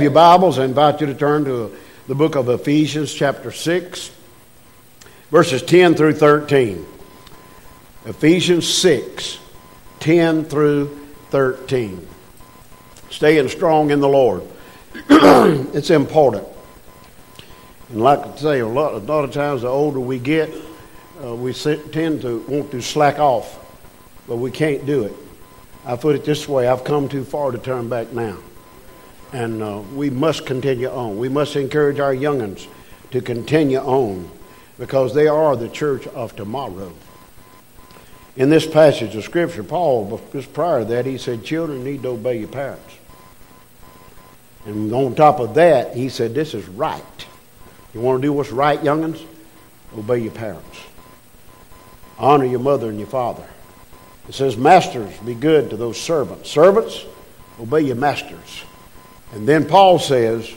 your Bibles, I invite you to turn to the book of Ephesians, chapter 6, verses 10 through 13. Ephesians 6, 10 through 13. Staying strong in the Lord. it's important. And like I say, a lot, a lot of times the older we get, uh, we tend to want to slack off, but we can't do it. I put it this way I've come too far to turn back now. And uh, we must continue on. We must encourage our youngins to continue on because they are the church of tomorrow. In this passage of Scripture, Paul, just prior to that, he said, Children need to obey your parents. And on top of that, he said, This is right. You want to do what's right, youngins? Obey your parents. Honor your mother and your father. It says, Masters, be good to those servants. Servants, obey your masters. And then Paul says,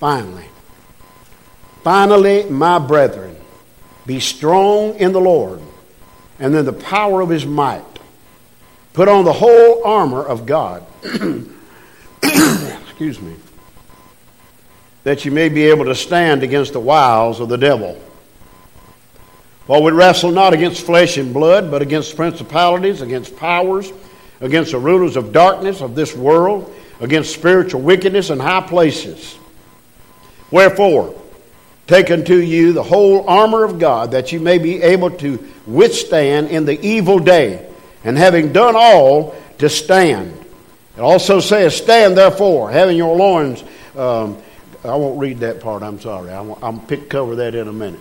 finally, finally, my brethren, be strong in the Lord and in the power of his might. Put on the whole armor of God. Excuse me. That you may be able to stand against the wiles of the devil. For we wrestle not against flesh and blood, but against principalities, against powers, against the rulers of darkness of this world against spiritual wickedness in high places. Wherefore, take unto you the whole armor of God, that you may be able to withstand in the evil day, and having done all, to stand. It also says, Stand therefore, having your loins. Um, I won't read that part, I'm sorry. I'm, I'm pick cover that in a minute.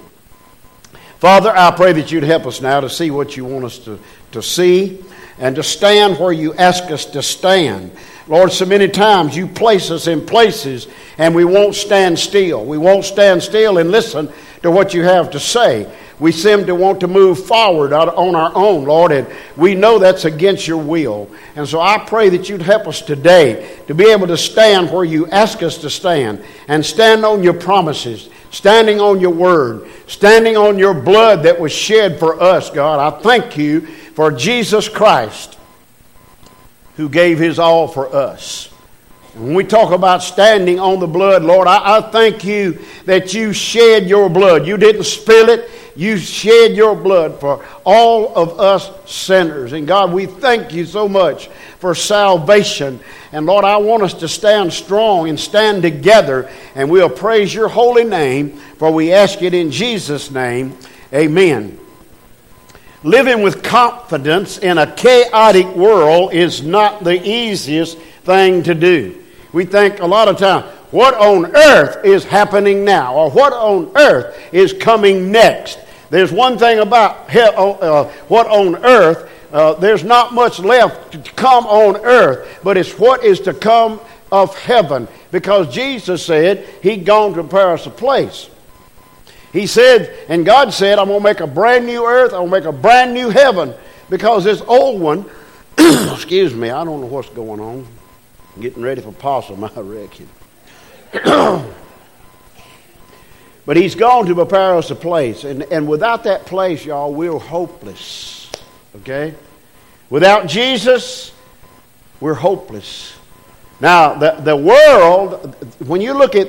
Father, I pray that you'd help us now to see what you want us to, to see and to stand where you ask us to stand. Lord, so many times you place us in places and we won't stand still. We won't stand still and listen to what you have to say. We seem to want to move forward on our own, Lord, and we know that's against your will. And so I pray that you'd help us today to be able to stand where you ask us to stand and stand on your promises, standing on your word, standing on your blood that was shed for us, God. I thank you for Jesus Christ who gave his all for us. When we talk about standing on the blood, Lord, I, I, thank you that you shed your blood. You didn't spill it, you shed your blood for all of us sinners. And God, we thank you so much for salvation. And Lord, I want us to stand strong and stand together, and we'll praise your holy name, for we ask it in Jesus' name. Amen. Living with confidence in a chaotic world is not the easiest thing to do. We think a lot of time, what on earth is happening now? Or what on earth is coming next? There's one thing about uh, what on earth, uh, there's not much left to come on earth, but it's what is to come of heaven. Because Jesus said he'd gone to prepare us a place. He said, and God said, I'm going to make a brand new earth, I'm going to make a brand new heaven because this old one, excuse me, I don't know what's going on. I'm getting ready for possum, I reckon. but He's gone to prepare us a place. And, and without that place, y'all, we're hopeless. Okay? Without Jesus, we're hopeless. Now, the, the world, when you look at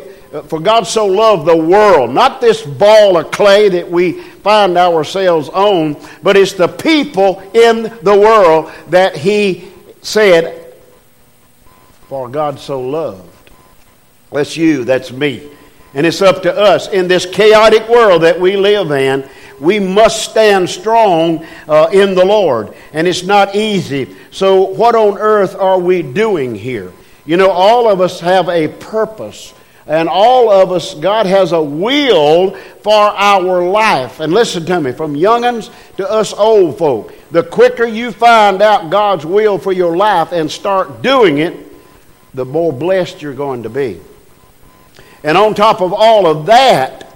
for God so loved the world, not this ball of clay that we find ourselves on, but it's the people in the world that He said, For God so loved. That's you, that's me. And it's up to us in this chaotic world that we live in. We must stand strong uh, in the Lord. And it's not easy. So, what on earth are we doing here? You know, all of us have a purpose and all of us, God has a will for our life. And listen to me, from youngins to us old folk, the quicker you find out God's will for your life and start doing it, the more blessed you're going to be. And on top of all of that,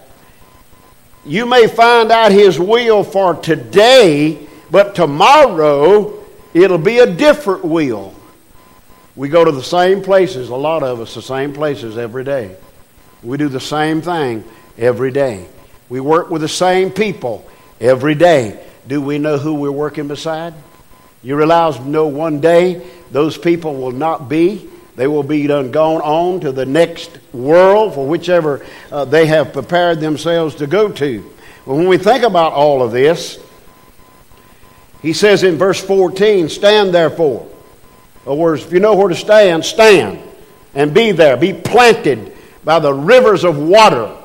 you may find out His will for today, but tomorrow it'll be a different will. We go to the same places, a lot of us, the same places every day. We do the same thing every day. We work with the same people every day. Do we know who we're working beside? You realize, no, one day those people will not be They will be done gone on to the next world for whichever uh, they have prepared themselves to go to. But when we think about all of this, he says in verse 14, Stand therefore. Other words, if you know where to stand, stand and be there. Be planted by the rivers of water.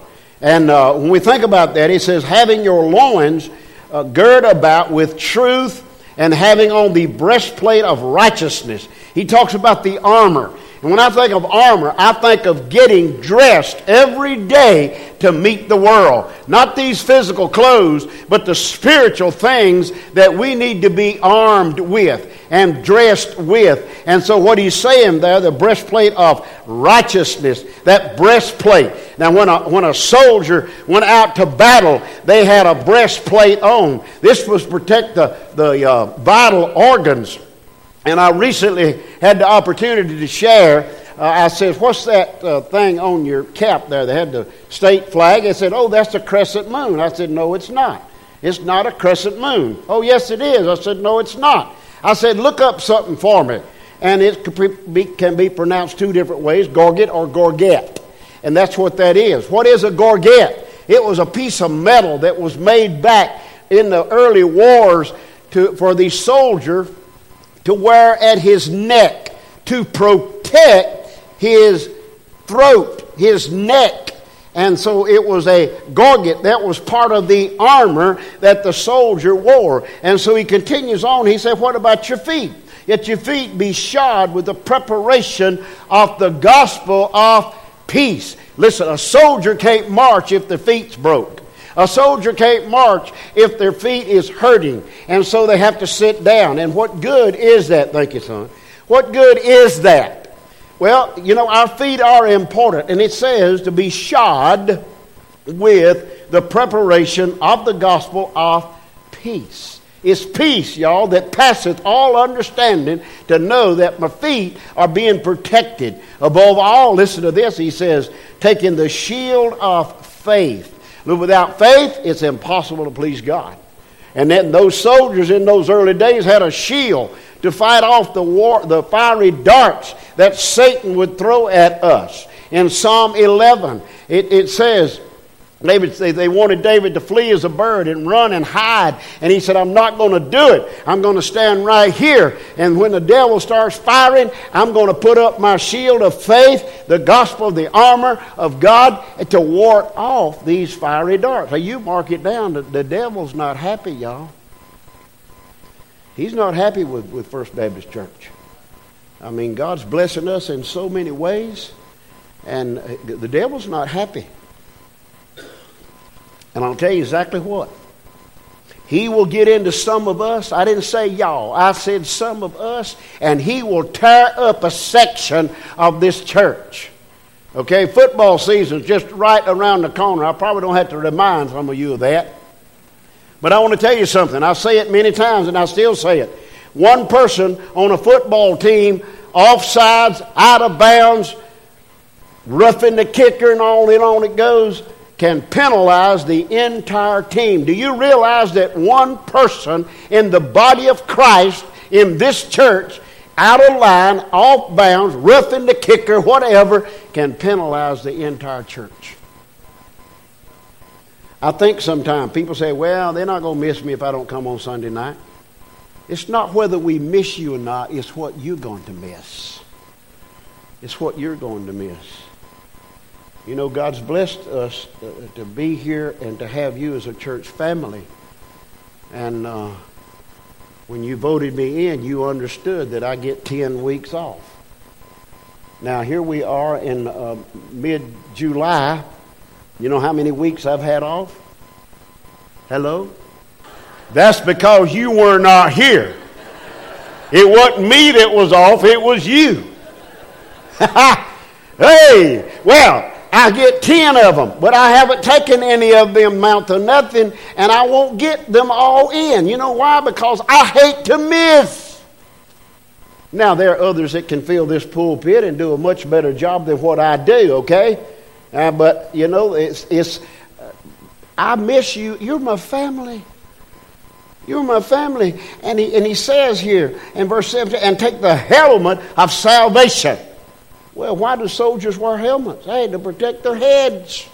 And uh, when we think about that, he says, Having your loins uh, girt about with truth and having on the breastplate of righteousness. He talks about the armor. And when I think of armor, I think of getting dressed every day to meet the world. Not these physical clothes, but the spiritual things that we need to be armed with and dressed with. And so, what he's saying there, the breastplate of righteousness, that breastplate. Now, when a, when a soldier went out to battle, they had a breastplate on. This was protect the, the uh, vital organs and I recently had the opportunity to share. Uh, I said, What's that uh, thing on your cap there? They had the state flag. They said, Oh, that's a crescent moon. I said, No, it's not. It's not a crescent moon. Oh, yes, it is. I said, No, it's not. I said, Look up something for me. And it can be pronounced two different ways gorget or gorget. And that's what that is. What is a gorget? It was a piece of metal that was made back in the early wars to, for the soldier to wear at his neck to protect his throat, his neck. And so it was a gorget that was part of the armor that the soldier wore. And so he continues on. He said, What about your feet? Yet your feet be shod with the preparation of the gospel of peace. Listen, a soldier can't march if the feet's broke. A soldier can't march if their feet is hurting, and so they have to sit down. And what good is that? Thank you, son. What good is that? Well, you know, our feet are important, and it says to be shod with the preparation of the gospel of peace. It's peace, y'all, that passeth all understanding to know that my feet are being protected. Above all, listen to this, he says, taking the shield of faith but without faith, it's impossible to please God. And then those soldiers in those early days had a shield to fight off the war, the fiery darts that Satan would throw at us. In Psalm 11, it, it says, David, they, they wanted David to flee as a bird and run and hide. And he said, I'm not going to do it. I'm going to stand right here. And when the devil starts firing, I'm going to put up my shield of faith, the gospel, the armor of God, to ward off these fiery darts. Now, you mark it down. The, the devil's not happy, y'all. He's not happy with, with First Baptist Church. I mean, God's blessing us in so many ways, and uh, the devil's not happy. And I'll tell you exactly what. He will get into some of us. I didn't say y'all, I said some of us, and he will tear up a section of this church. Okay, football season's just right around the corner. I probably don't have to remind some of you of that. But I want to tell you something. I say it many times, and I still say it. One person on a football team, offsides, out of bounds, roughing the kicker, and on and on it goes can penalize the entire team. Do you realize that one person in the body of Christ in this church, out of line, off bounds, roughing the kicker, whatever, can penalize the entire church? I think sometimes people say, well, they're not going to miss me if I don't come on Sunday night. It's not whether we miss you or not, it's what you're going to miss. It's what you're going to miss. You know, God's blessed us to be here and to have you as a church family. And uh, when you voted me in, you understood that I get 10 weeks off. Now, here we are in uh, mid July. You know how many weeks I've had off? Hello? That's because you were not here. It wasn't me that was off, it was you. hey, well, I get 10 of them, but I haven't taken any of them amount to nothing, and I won't get them all in. You know why? Because I hate to miss. Now, there are others that can fill this pulpit and do a much better job than what I do, okay? Uh, but, you know, it's, it's uh, I miss you. You're my family. You're my family. And he, and he says here in verse 17, and take the helmet of salvation. Well, why do soldiers wear helmets? Hey, to protect their heads.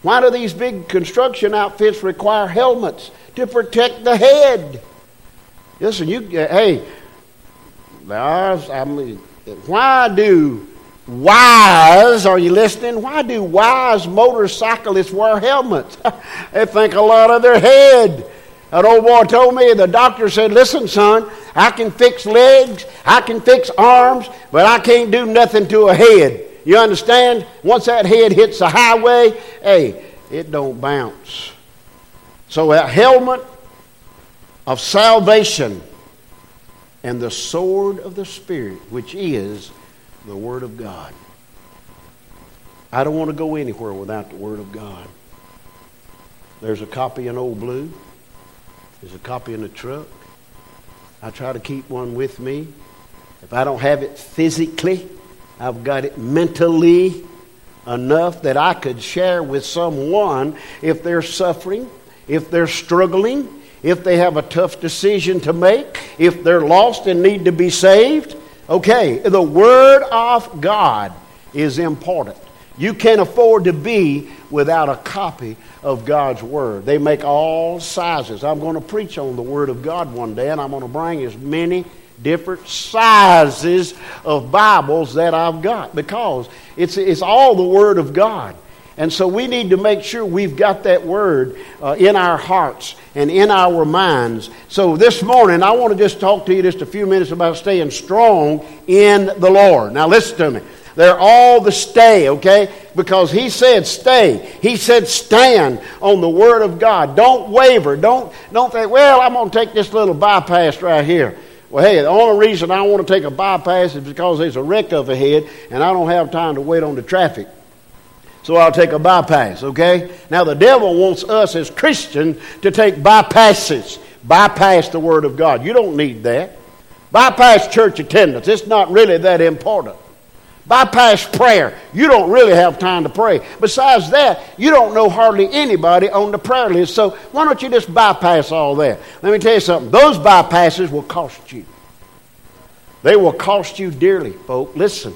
Why do these big construction outfits require helmets? To protect the head. Listen, you, hey, I mean, why do wise, are you listening? Why do wise motorcyclists wear helmets? they think a lot of their head. That old boy told me, the doctor said, Listen, son, I can fix legs, I can fix arms, but I can't do nothing to a head. You understand? Once that head hits the highway, hey, it don't bounce. So a helmet of salvation and the sword of the Spirit, which is the Word of God. I don't want to go anywhere without the Word of God. There's a copy in Old Blue. There's a copy in the truck. I try to keep one with me. If I don't have it physically, I've got it mentally enough that I could share with someone if they're suffering, if they're struggling, if they have a tough decision to make, if they're lost and need to be saved. Okay, the Word of God is important. You can't afford to be without a copy of God's Word. They make all sizes. I'm going to preach on the Word of God one day, and I'm going to bring as many different sizes of Bibles that I've got because it's, it's all the Word of God. And so we need to make sure we've got that Word uh, in our hearts and in our minds. So this morning, I want to just talk to you just a few minutes about staying strong in the Lord. Now, listen to me. They're all the stay, okay? Because he said stay. He said stand on the word of God. Don't waver. Don't, don't think, well, I'm going to take this little bypass right here. Well, hey, the only reason I want to take a bypass is because there's a wreck up ahead and I don't have time to wait on the traffic. So I'll take a bypass, okay? Now, the devil wants us as Christians to take bypasses, bypass the Word of God. You don't need that. Bypass church attendance. It's not really that important. Bypass prayer. You don't really have time to pray. Besides that, you don't know hardly anybody on the prayer list. So why don't you just bypass all that? Let me tell you something. Those bypasses will cost you. They will cost you dearly, folks. Listen,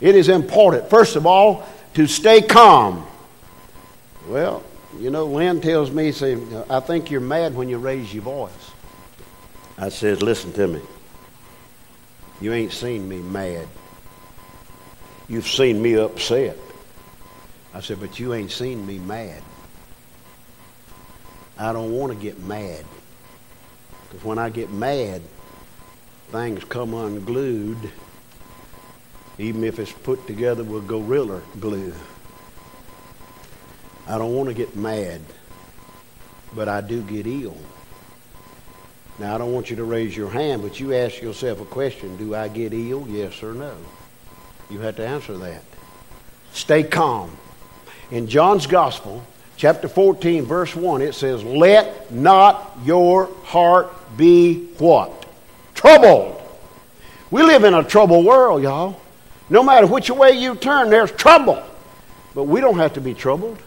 it is important. First of all, to stay calm. Well, you know, Lynn tells me, say, I think you're mad when you raise your voice. I says, listen to me. You ain't seen me mad. You've seen me upset. I said, but you ain't seen me mad. I don't want to get mad. Because when I get mad, things come unglued even if it's put together with gorilla glue. I don't want to get mad, but I do get ill. Now, I don't want you to raise your hand, but you ask yourself a question Do I get ill? Yes or no? You have to answer that. Stay calm. In John's Gospel, chapter 14, verse 1, it says, Let not your heart be what? Troubled. We live in a troubled world, y'all. No matter which way you turn, there's trouble. But we don't have to be troubled.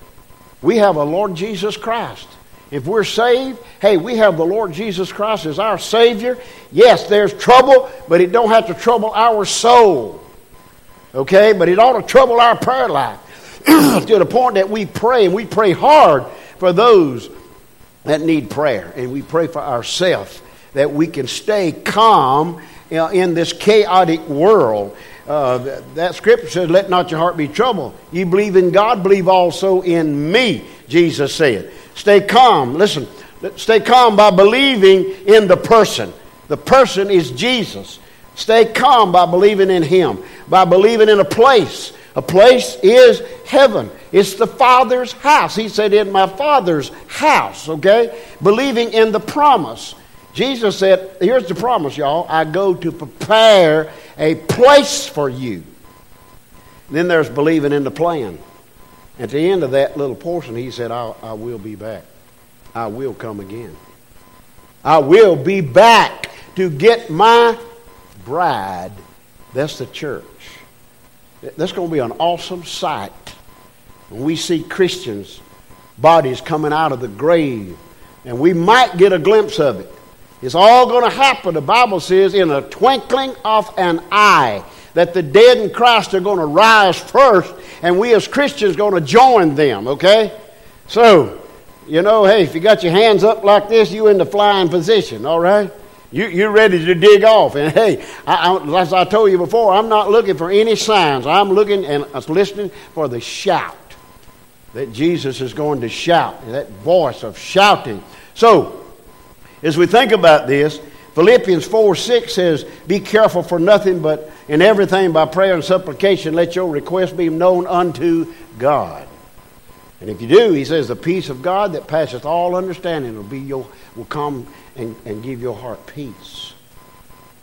We have a Lord Jesus Christ. If we're saved, hey, we have the Lord Jesus Christ as our Savior. Yes, there's trouble, but it don't have to trouble our soul. Okay? But it ought to trouble our prayer life to the point that we pray, and we pray hard for those that need prayer. And we pray for ourselves that we can stay calm in this chaotic world uh, that scripture says, Let not your heart be troubled. You believe in God, believe also in me, Jesus said. Stay calm. Listen, stay calm by believing in the person. The person is Jesus. Stay calm by believing in Him, by believing in a place. A place is heaven. It's the Father's house. He said, In my Father's house, okay? Believing in the promise. Jesus said, Here's the promise, y'all. I go to prepare a place for you. then there's believing in the plan. At the end of that little portion, he said, I, I will be back. I will come again. I will be back to get my bride. That's the church. That's going to be an awesome sight when we see Christians' bodies coming out of the grave. And we might get a glimpse of it. It's all going to happen, the Bible says, in a twinkling of an eye. that the dead in Christ are going to rise first, and we as Christians going to join them, okay? So, you know, hey, if you got your hands up like this, you in the flying position, all right? You, you're ready to dig off. And hey, I, I, as I told you before, I'm not looking for any signs. I'm looking and uh, listening for the shout that Jesus is going to shout, that voice of shouting. So, as we think about this, Philippians 4 6 says, Be careful for nothing, but in everything by prayer and supplication, let your request be known unto God. And if you do, he says, the peace of God that passeth all understanding will be your will come and, and give your heart peace.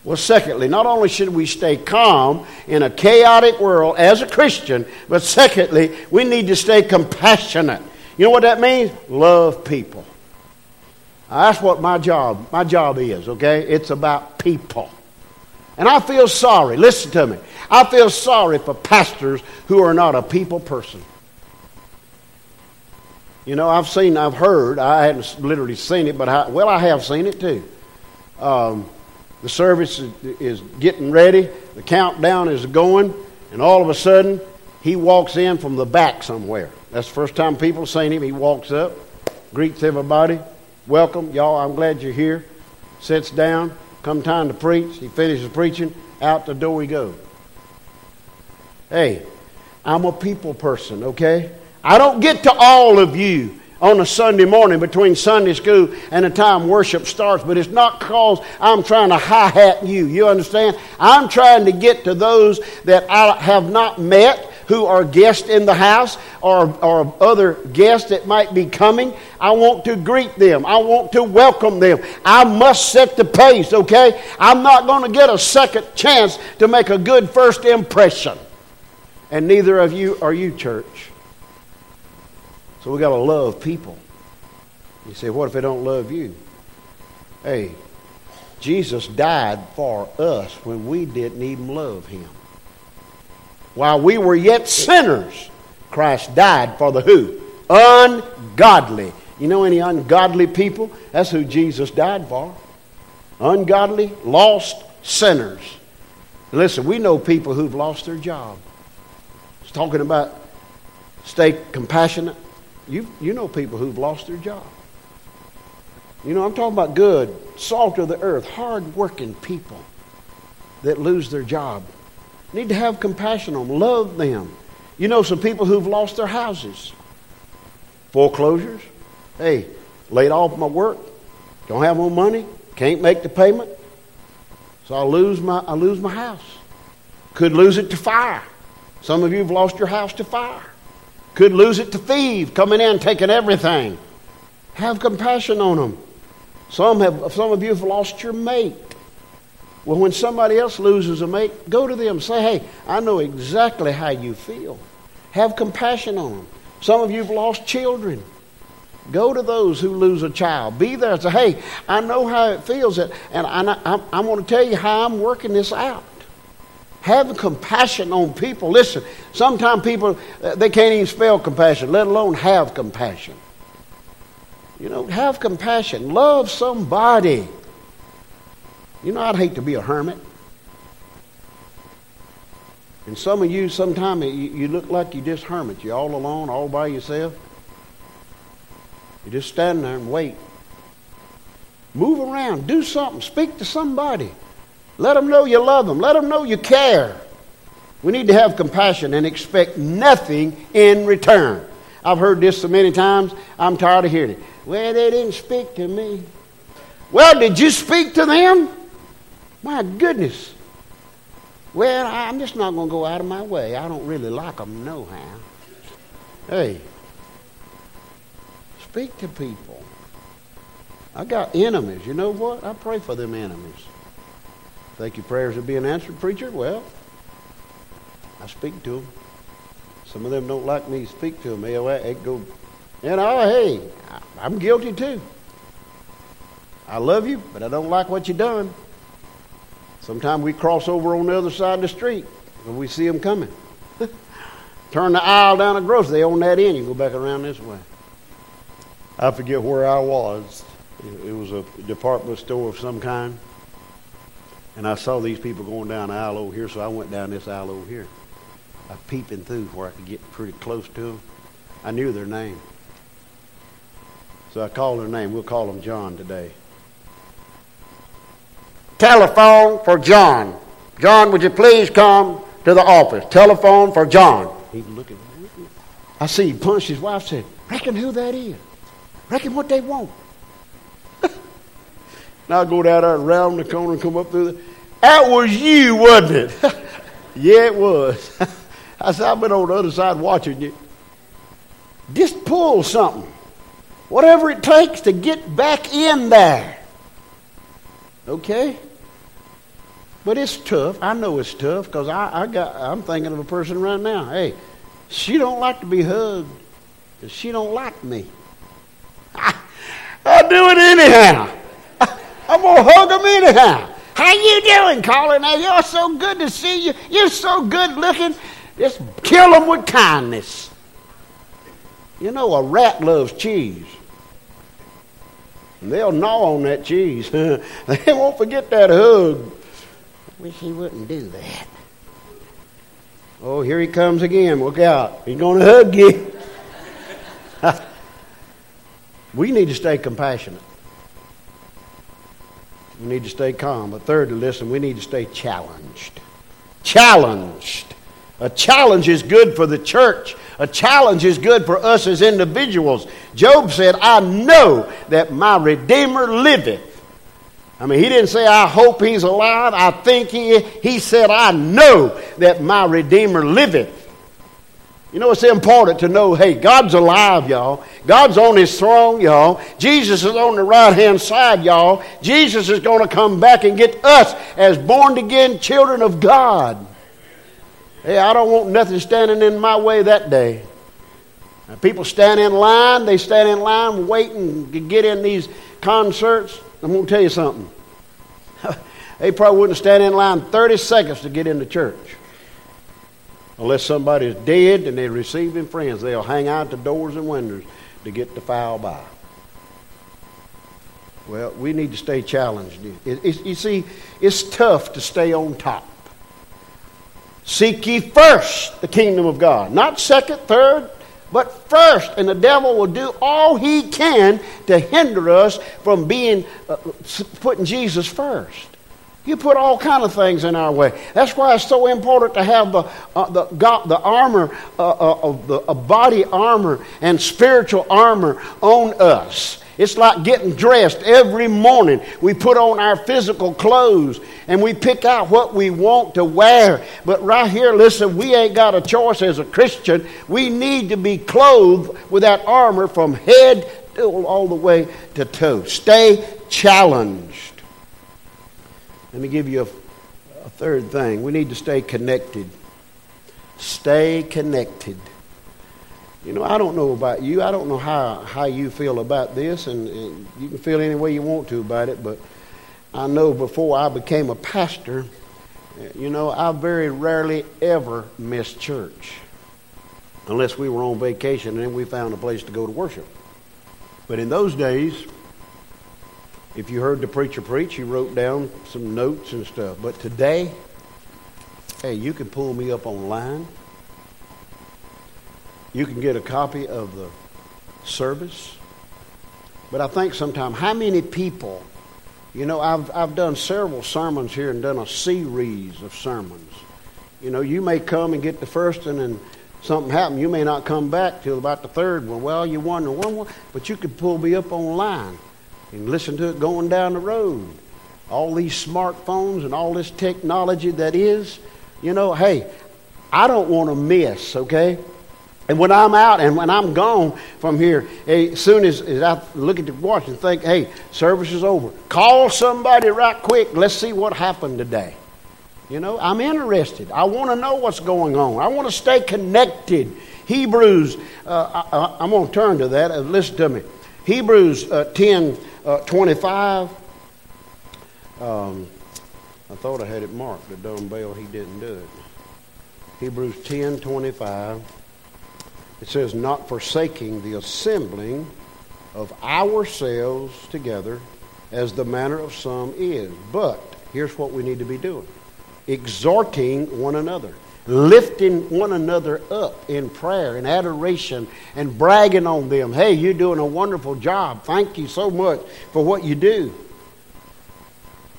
Well, secondly, not only should we stay calm in a chaotic world as a Christian, but secondly, we need to stay compassionate. You know what that means? Love people. That's what my job, my job is, okay? It's about people. And I feel sorry, listen to me. I feel sorry for pastors who are not a people person. You know, I've seen, I've heard, I hadn't literally seen it, but I, well, I have seen it too. Um, the service is, is getting ready, the countdown is going, and all of a sudden, he walks in from the back somewhere. That's the first time people seen him. He walks up, greets everybody, welcome, y'all, I'm glad you're here. Sits down, come time to preach. He finishes preaching, out the door he goes. Hey, I'm a people person, okay? I don't get to all of you on a Sunday morning between Sunday school and the time worship starts, but it's not because I'm trying to hi hat you. You understand? I'm trying to get to those that I have not met who are guests in the house or, or other guests that might be coming. I want to greet them. I want to welcome them. I must set the pace, okay? I'm not going to get a second chance to make a good first impression. And neither of you are you, church. So we got to love people. You say, what if they don't love you? Hey, Jesus died for us when we didn't even love him. While we were yet sinners, Christ died for the who? Ungodly. You know any ungodly people? That's who Jesus died for. Ungodly, lost sinners. Listen, we know people who've lost their job. It's talking about stay compassionate, you, you know people who've lost their job. You know, I'm talking about good, salt of the earth, hard-working people that lose their job. Need to have compassion on them, love them. You know some people who've lost their houses. Foreclosures. Hey, laid off my work, don't have no money, can't make the payment, so I lose my I lose my house. Could lose it to fire. Some of you have lost your house to fire. Could lose it to thieves coming in, taking everything. Have compassion on them. Some, have, some of you have lost your mate. Well, when somebody else loses a mate, go to them. Say, hey, I know exactly how you feel. Have compassion on them. Some of you have lost children. Go to those who lose a child. Be there say, hey, I know how it feels, and I, I, I want to tell you how I'm working this out. Have compassion on people. Listen, sometimes people, uh, they can't even spell compassion, let alone have compassion. You know, have compassion. Love somebody. You know, I'd hate to be a hermit. And some of you, sometimes you, look like you just hermit. You're all alone, all by yourself. You just stand there and wait. Move around. Do something. Speak to somebody. Let them know you love them. Let them know you care. We need to have compassion and expect nothing in return. I've heard this so many times, I'm tired of hearing it. Well, they didn't speak to me. Well, did you speak to them? My goodness. Well, I'm just not going to go out of my way. I don't really like them, no how. Hey, speak to people. I got enemies. You know what? I pray for them enemies. Think your prayers are being answered, preacher? Well, I speak to them. Some of them don't like me speak to them. They, go, and oh, hey, I'm guilty too. I love you, but I don't like what you've done. Sometimes we cross over on the other side of the street when we see them coming. Turn the aisle down the grocery. They own that end. You go back around this way. I forget where I was. It was a department store of some kind. And I saw these people going down the aisle over here, so I went down this aisle over here. I peeping through where I could get pretty close to them. I knew their name. So I called their name. We'll call them John today. Telephone for John. John, would you please come to the office? Telephone for John. He's looking. I see he punched his wife, said, Reckon who that is. Reckon what they want. now I go down there around the corner and come up through the. That was you, wasn't it? yeah, it was. I said, I've been on the other side watching you. Just pull something. Whatever it takes to get back in there. Okay? But it's tough. I know it's tough because I, I got I'm thinking of a person right now. Hey, she don't like to be hugged. She don't like me. I, I do it anyhow. I'm gonna hug them anyhow. How you doing, Colin? You're so good to see you. You're so good looking. Just kill them with kindness. You know, a rat loves cheese. They'll gnaw on that cheese. they won't forget that hug. I wish he wouldn't do that. Oh, here he comes again. Look out. He's going to hug you. we need to stay compassionate. We need to stay calm. But thirdly, listen, we need to stay challenged. Challenged. A challenge is good for the church. A challenge is good for us as individuals. Job said, I know that my Redeemer liveth. I mean, he didn't say, I hope he's alive. I think he He said, I know that my Redeemer liveth. You know, it's important to know hey, God's alive, y'all. God's on his throne, y'all. Jesus is on the right hand side, y'all. Jesus is going to come back and get us as born again children of God. Hey, I don't want nothing standing in my way that day. Now, people stand in line, they stand in line waiting to get in these concerts. I'm going to tell you something. they probably wouldn't stand in line 30 seconds to get into church. Unless somebody's dead and they're receiving friends, they'll hang out the doors and windows to get the foul by. Well, we need to stay challenged. It, it, you see, it's tough to stay on top. Seek ye first the kingdom of God. Not second, third, but first. And the devil will do all he can to hinder us from being uh, putting Jesus first. You put all kind of things in our way. That's why it's so important to have the uh, the, God, the armor uh, uh of body armor and spiritual armor on us. It's like getting dressed every morning. We put on our physical clothes and we pick out what we want to wear. But right here, listen, we ain't got a choice as a Christian. We need to be clothed with that armor from head all the way to toe. Stay challenged. Let me give you a, a third thing. We need to stay connected. Stay connected. You know, I don't know about you. I don't know how, how you feel about this, and, and you can feel any way you want to about it, but I know before I became a pastor, you know, I very rarely ever missed church unless we were on vacation and then we found a place to go to worship. But in those days, if you heard the preacher preach, he wrote down some notes and stuff. But today, hey, you can pull me up online. You can get a copy of the service. But I think sometimes, how many people, you know, I've, I've done several sermons here and done a series of sermons. You know, you may come and get the first one and something happened. You may not come back till about the third one. Well, you wonder one but you could pull me up online and listen to it going down the road. All these smartphones and all this technology that is, you know, hey, I don't want to miss, okay? And when I'm out and when I'm gone from here, as soon as, as I look at the watch and think, hey, service is over, call somebody right quick. Let's see what happened today. You know, I'm interested. I want to know what's going on. I want to stay connected. Hebrews, uh, I, am going to turn to that. Uh, listen to me. Hebrews uh, 10 uh, 25. Um, I thought I had it marked. The dumbbell, he didn't do it. Hebrews 10 25. It says, not forsaking the assembling of ourselves together as the manner of some is, but here's what we need to be doing exhorting one another, lifting one another up in prayer and adoration and bragging on them. Hey, you're doing a wonderful job. Thank you so much for what you do.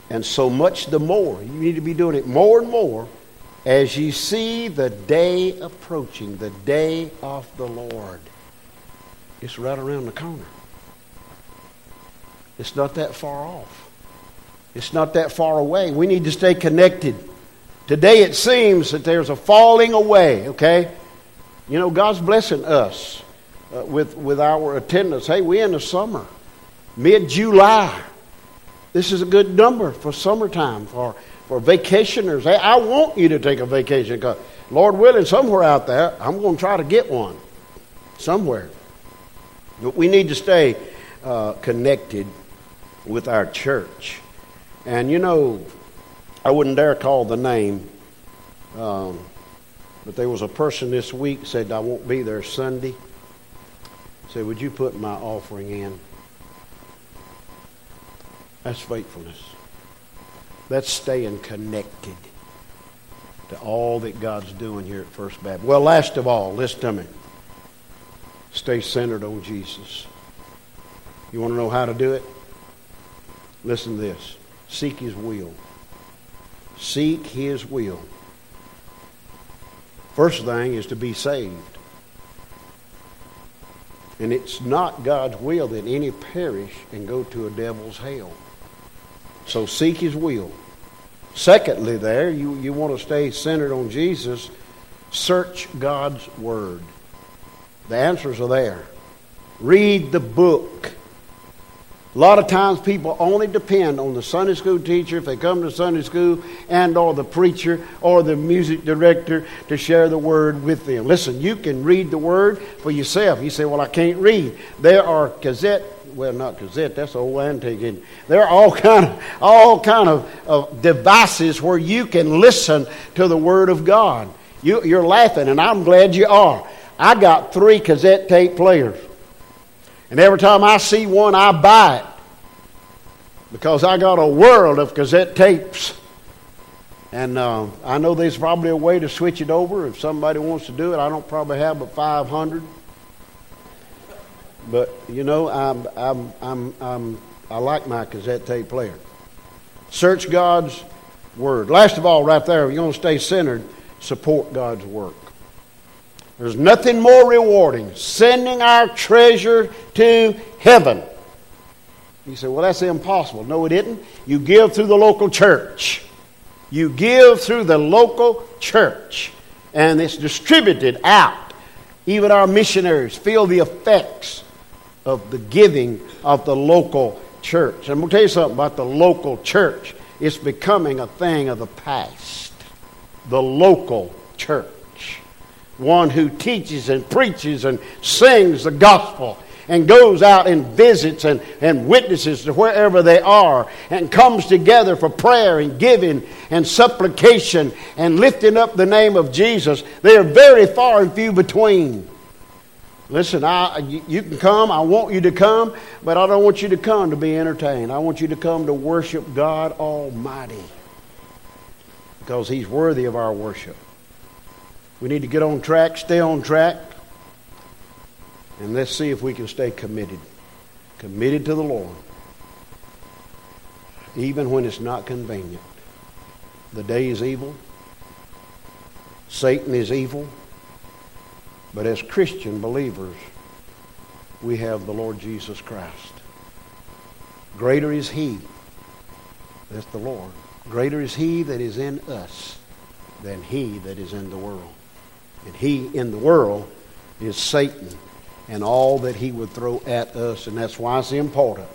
And so much the more. You need to be doing it more and more as you see the day approaching, the day of the Lord. It's right around the corner. It's not that far off. It's not that far away. We need to stay connected. Today it seems that there's a falling away, okay? You know, God's blessing us uh, with, with our attendance. Hey, we're in the summer, mid July. This is a good number for summertime, for, for vacationers. Hey, I want you to take a vacation because, Lord willing, somewhere out there, I'm going to try to get one. Somewhere. But we need to stay uh, connected with our church. And you know, I wouldn't dare call the name, um, but there was a person this week said, I won't be there Sunday. Said, Would you put my offering in? That's faithfulness. That's staying connected to all that God's doing here at First Baptist. Well, last of all, listen to me. Stay centered on Jesus. You want to know how to do it? Listen to this. Seek His will. Seek His will. First thing is to be saved. And it's not God's will that any perish and go to a devil's hell. So seek His will. Secondly, there, you, you want to stay centered on Jesus, search God's Word. The answers are there. Read the book. A lot of times people only depend on the Sunday school teacher if they come to Sunday school and or the preacher or the music director to share the word with them. Listen, you can read the word for yourself. You say, "Well, I can't read." There are cassette well, not cassette. That's old antique. There are all kind of all kind of, of devices where you can listen to the Word of God. You, you're laughing, and I'm glad you are. I got three cassette tape players. And every time I see one, I buy it. Because I got a world of cassette tapes. And uh, I know there's probably a way to switch it over if somebody wants to do it. I don't probably have but 500. But, you know, I'm, I'm, I'm, I'm, I like my cassette tape player. Search God's Word. Last of all, right there, you're going to stay centered, support God's work. There's nothing more rewarding sending our treasure to heaven. You say, well, that's impossible. No, it isn't. You give through the local church. You give through the local church, and it's distributed out. Even our missionaries feel the effects of the giving of the local church. I'm going to tell you something about the local church. It's becoming a thing of the past. The local church one who teaches and preaches and sings the gospel and goes out and visits and, and witnesses to wherever they are and comes together for prayer and giving and supplication and lifting up the name of Jesus, they are very far and few between. Listen, I, you, you can come. I want you to come, but I don't want you to come to be entertained. I want you to come to worship God Almighty because He's worthy of our worship. We need to get on track, stay on track, and let's see if we can stay committed. Committed to the Lord. Even when it's not convenient. The day is evil. Satan is evil. But as Christian believers, we have the Lord Jesus Christ. Greater is He, that's the Lord. Greater is He that is in us than He that is in the world. And he in the world is Satan and all that he would throw at us. And that's why it's important.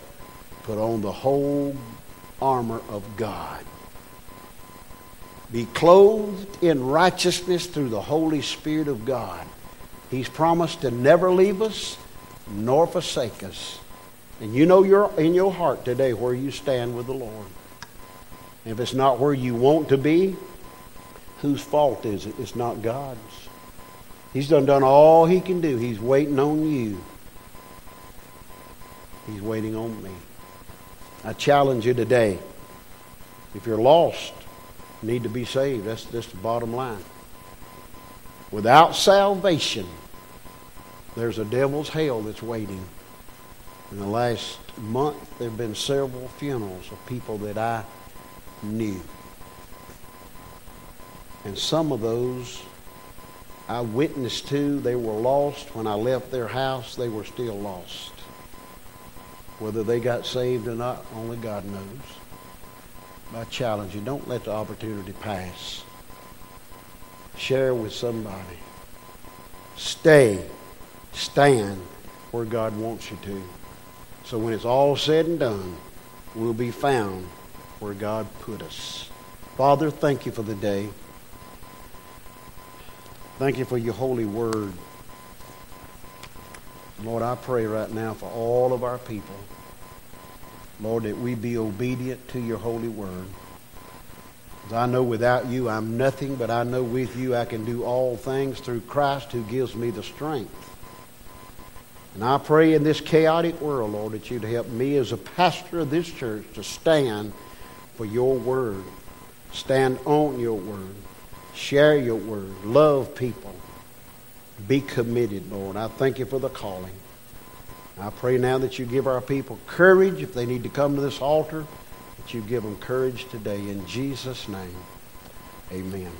Put on the whole armor of God. Be clothed in righteousness through the Holy Spirit of God. He's promised to never leave us nor forsake us. And you know you're in your heart today where you stand with the Lord. If it's not where you want to be, whose fault is it? It's not God's. He's done done all he can do. He's waiting on you. He's waiting on me. I challenge you today. If you're lost, you need to be saved. That's just the bottom line. Without salvation, there's a devil's hell that's waiting. In the last month, there have been several funerals of people that I knew. And some of those I witnessed to, they were lost. When I left their house, they were still lost. Whether they got saved or not, only God knows. I challenge you, don't let the opportunity pass. Share with somebody. Stay, stand where God wants you to. So when it's all said and done, we'll be found where God put us. Father, thank you for the day. Thank you for your holy word. Lord, I pray right now for all of our people. Lord, that we be obedient to your holy word. As I know without you I'm nothing, but I know with you I can do all things through Christ who gives me the strength. And I pray in this chaotic world, Lord, that you'd help me as a pastor of this church to stand for your word, stand on your word, share your word, love people, be committed, Lord. I thank you for the calling. I pray now that you give our people courage if they need to come to this altar, that you give them courage today. In Jesus' name, amen.